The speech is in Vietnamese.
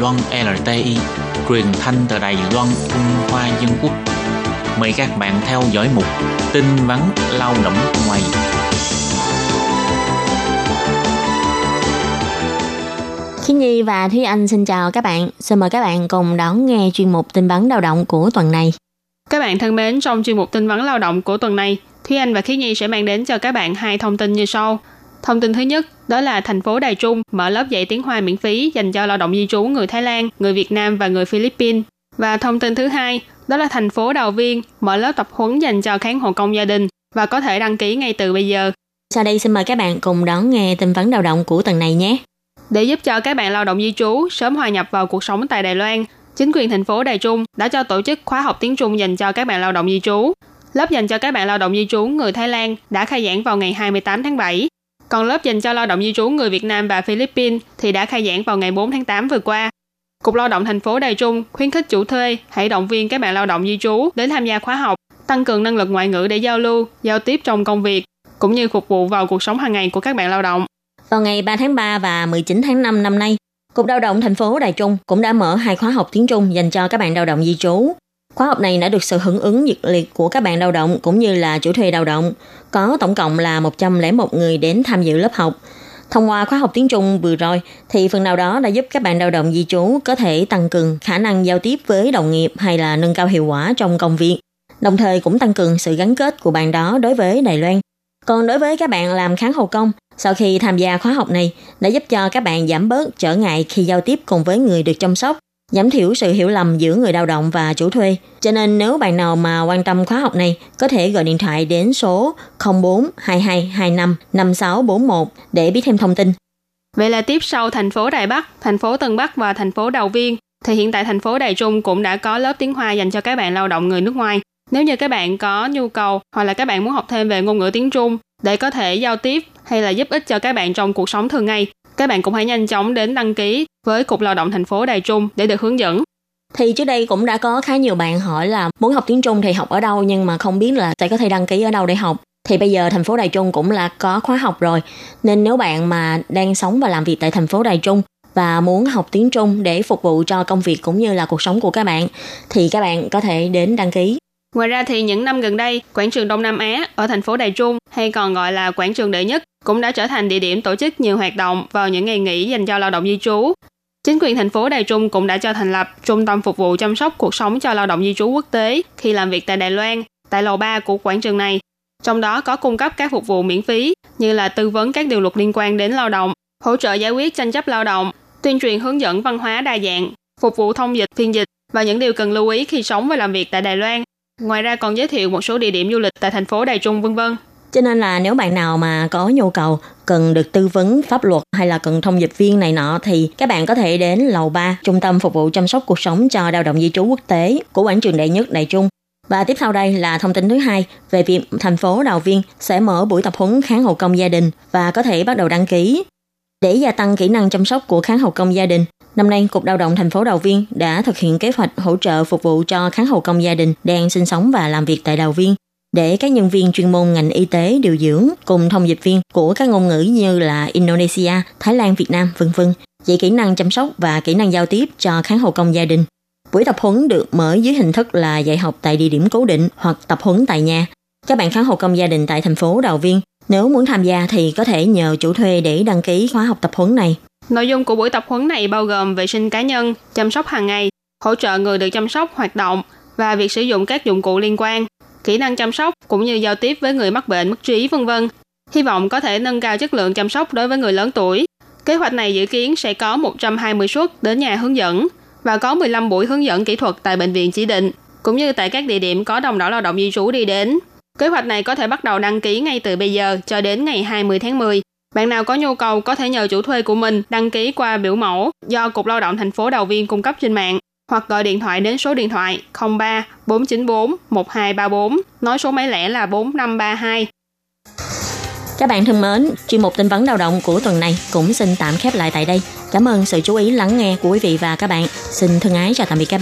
Loan LTI, truyền thanh từ Đài Loan, Trung Hoa Dân Quốc. Mời các bạn theo dõi mục tin vắn lao động ngoài. Khi Nhi và Thúy Anh xin chào các bạn. Xin mời các bạn cùng đón nghe chuyên mục tin vắn lao động của tuần này. Các bạn thân mến, trong chuyên mục tin vắn lao động của tuần này, Thúy Anh và Khí Nhi sẽ mang đến cho các bạn hai thông tin như sau. Thông tin thứ nhất, đó là thành phố Đài Trung mở lớp dạy tiếng Hoa miễn phí dành cho lao động di trú người Thái Lan, người Việt Nam và người Philippines. Và thông tin thứ hai, đó là thành phố Đào Viên mở lớp tập huấn dành cho kháng hộ công gia đình và có thể đăng ký ngay từ bây giờ. Sau đây xin mời các bạn cùng đón nghe tin vấn lao động của tuần này nhé. Để giúp cho các bạn lao động di trú sớm hòa nhập vào cuộc sống tại Đài Loan, chính quyền thành phố Đài Trung đã cho tổ chức khóa học tiếng Trung dành cho các bạn lao động di trú. Lớp dành cho các bạn lao động di trú người Thái Lan đã khai giảng vào ngày 28 tháng 7. Còn lớp dành cho lao động di trú người Việt Nam và Philippines thì đã khai giảng vào ngày 4 tháng 8 vừa qua. Cục Lao động thành phố Đài Trung khuyến khích chủ thuê hãy động viên các bạn lao động di trú đến tham gia khóa học, tăng cường năng lực ngoại ngữ để giao lưu, giao tiếp trong công việc, cũng như phục vụ vào cuộc sống hàng ngày của các bạn lao động. Vào ngày 3 tháng 3 và 19 tháng 5 năm nay, Cục Lao động thành phố Đài Trung cũng đã mở hai khóa học tiếng Trung dành cho các bạn lao động di trú. Khóa học này đã được sự hưởng ứng nhiệt liệt của các bạn lao động cũng như là chủ thuê lao động. Có tổng cộng là 101 người đến tham dự lớp học. Thông qua khóa học tiếng Trung vừa rồi thì phần nào đó đã giúp các bạn lao động di trú có thể tăng cường khả năng giao tiếp với đồng nghiệp hay là nâng cao hiệu quả trong công việc. Đồng thời cũng tăng cường sự gắn kết của bạn đó đối với Đài Loan. Còn đối với các bạn làm kháng hậu công, sau khi tham gia khóa học này đã giúp cho các bạn giảm bớt trở ngại khi giao tiếp cùng với người được chăm sóc, giảm thiểu sự hiểu lầm giữa người lao động và chủ thuê. Cho nên nếu bạn nào mà quan tâm khóa học này, có thể gọi điện thoại đến số 04 2225 5641 để biết thêm thông tin. Vậy là tiếp sau thành phố Đài Bắc, thành phố Tân Bắc và thành phố Đào Viên, thì hiện tại thành phố Đài Trung cũng đã có lớp tiếng Hoa dành cho các bạn lao động người nước ngoài. Nếu như các bạn có nhu cầu hoặc là các bạn muốn học thêm về ngôn ngữ tiếng Trung để có thể giao tiếp hay là giúp ích cho các bạn trong cuộc sống thường ngày, các bạn cũng hãy nhanh chóng đến đăng ký với Cục Lao động thành phố Đài Trung để được hướng dẫn. Thì trước đây cũng đã có khá nhiều bạn hỏi là muốn học tiếng Trung thì học ở đâu, nhưng mà không biết là sẽ có thể đăng ký ở đâu để học. Thì bây giờ thành phố Đài Trung cũng là có khóa học rồi. Nên nếu bạn mà đang sống và làm việc tại thành phố Đài Trung và muốn học tiếng Trung để phục vụ cho công việc cũng như là cuộc sống của các bạn, thì các bạn có thể đến đăng ký. Ngoài ra thì những năm gần đây, quảng trường Đông Nam Á ở thành phố Đài Trung hay còn gọi là quảng trường đệ nhất cũng đã trở thành địa điểm tổ chức nhiều hoạt động vào những ngày nghỉ dành cho lao động di trú. Chính quyền thành phố Đài Trung cũng đã cho thành lập trung tâm phục vụ chăm sóc cuộc sống cho lao động di trú quốc tế khi làm việc tại Đài Loan, tại lầu 3 của quảng trường này. Trong đó có cung cấp các phục vụ miễn phí như là tư vấn các điều luật liên quan đến lao động, hỗ trợ giải quyết tranh chấp lao động, tuyên truyền hướng dẫn văn hóa đa dạng, phục vụ thông dịch, phiên dịch và những điều cần lưu ý khi sống và làm việc tại Đài Loan. Ngoài ra còn giới thiệu một số địa điểm du lịch tại thành phố Đài Trung vân vân. Cho nên là nếu bạn nào mà có nhu cầu cần được tư vấn pháp luật hay là cần thông dịch viên này nọ thì các bạn có thể đến lầu 3 Trung tâm phục vụ chăm sóc cuộc sống cho lao động di trú quốc tế của quảng trường đại nhất Đại Trung. Và tiếp sau đây là thông tin thứ hai về việc thành phố Đào Viên sẽ mở buổi tập huấn kháng hậu công gia đình và có thể bắt đầu đăng ký. Để gia tăng kỹ năng chăm sóc của kháng hậu công gia đình, năm nay Cục Lao động thành phố Đào Viên đã thực hiện kế hoạch hỗ trợ phục vụ cho kháng hộ công gia đình đang sinh sống và làm việc tại Đào Viên để các nhân viên chuyên môn ngành y tế điều dưỡng cùng thông dịch viên của các ngôn ngữ như là Indonesia, Thái Lan, Việt Nam, vân vân dạy kỹ năng chăm sóc và kỹ năng giao tiếp cho kháng hộ công gia đình. Buổi tập huấn được mở dưới hình thức là dạy học tại địa điểm cố định hoặc tập huấn tại nhà. Các bạn kháng hộ công gia đình tại thành phố Đào Viên nếu muốn tham gia thì có thể nhờ chủ thuê để đăng ký khóa học tập huấn này. Nội dung của buổi tập huấn này bao gồm vệ sinh cá nhân, chăm sóc hàng ngày, hỗ trợ người được chăm sóc hoạt động và việc sử dụng các dụng cụ liên quan kỹ năng chăm sóc cũng như giao tiếp với người mắc bệnh mất trí vân vân. Hy vọng có thể nâng cao chất lượng chăm sóc đối với người lớn tuổi. Kế hoạch này dự kiến sẽ có 120 suất đến nhà hướng dẫn và có 15 buổi hướng dẫn kỹ thuật tại bệnh viện chỉ định, cũng như tại các địa điểm có đồng đảo lao động di trú đi đến. Kế hoạch này có thể bắt đầu đăng ký ngay từ bây giờ cho đến ngày 20 tháng 10. Bạn nào có nhu cầu có thể nhờ chủ thuê của mình đăng ký qua biểu mẫu do Cục Lao động thành phố Đào Viên cung cấp trên mạng hoặc gọi điện thoại đến số điện thoại 03 494 1234, nói số máy lẻ là 4532. Các bạn thân mến, chuyên mục tin vấn lao động của tuần này cũng xin tạm khép lại tại đây. Cảm ơn sự chú ý lắng nghe của quý vị và các bạn. Xin thân ái chào tạm biệt các bạn.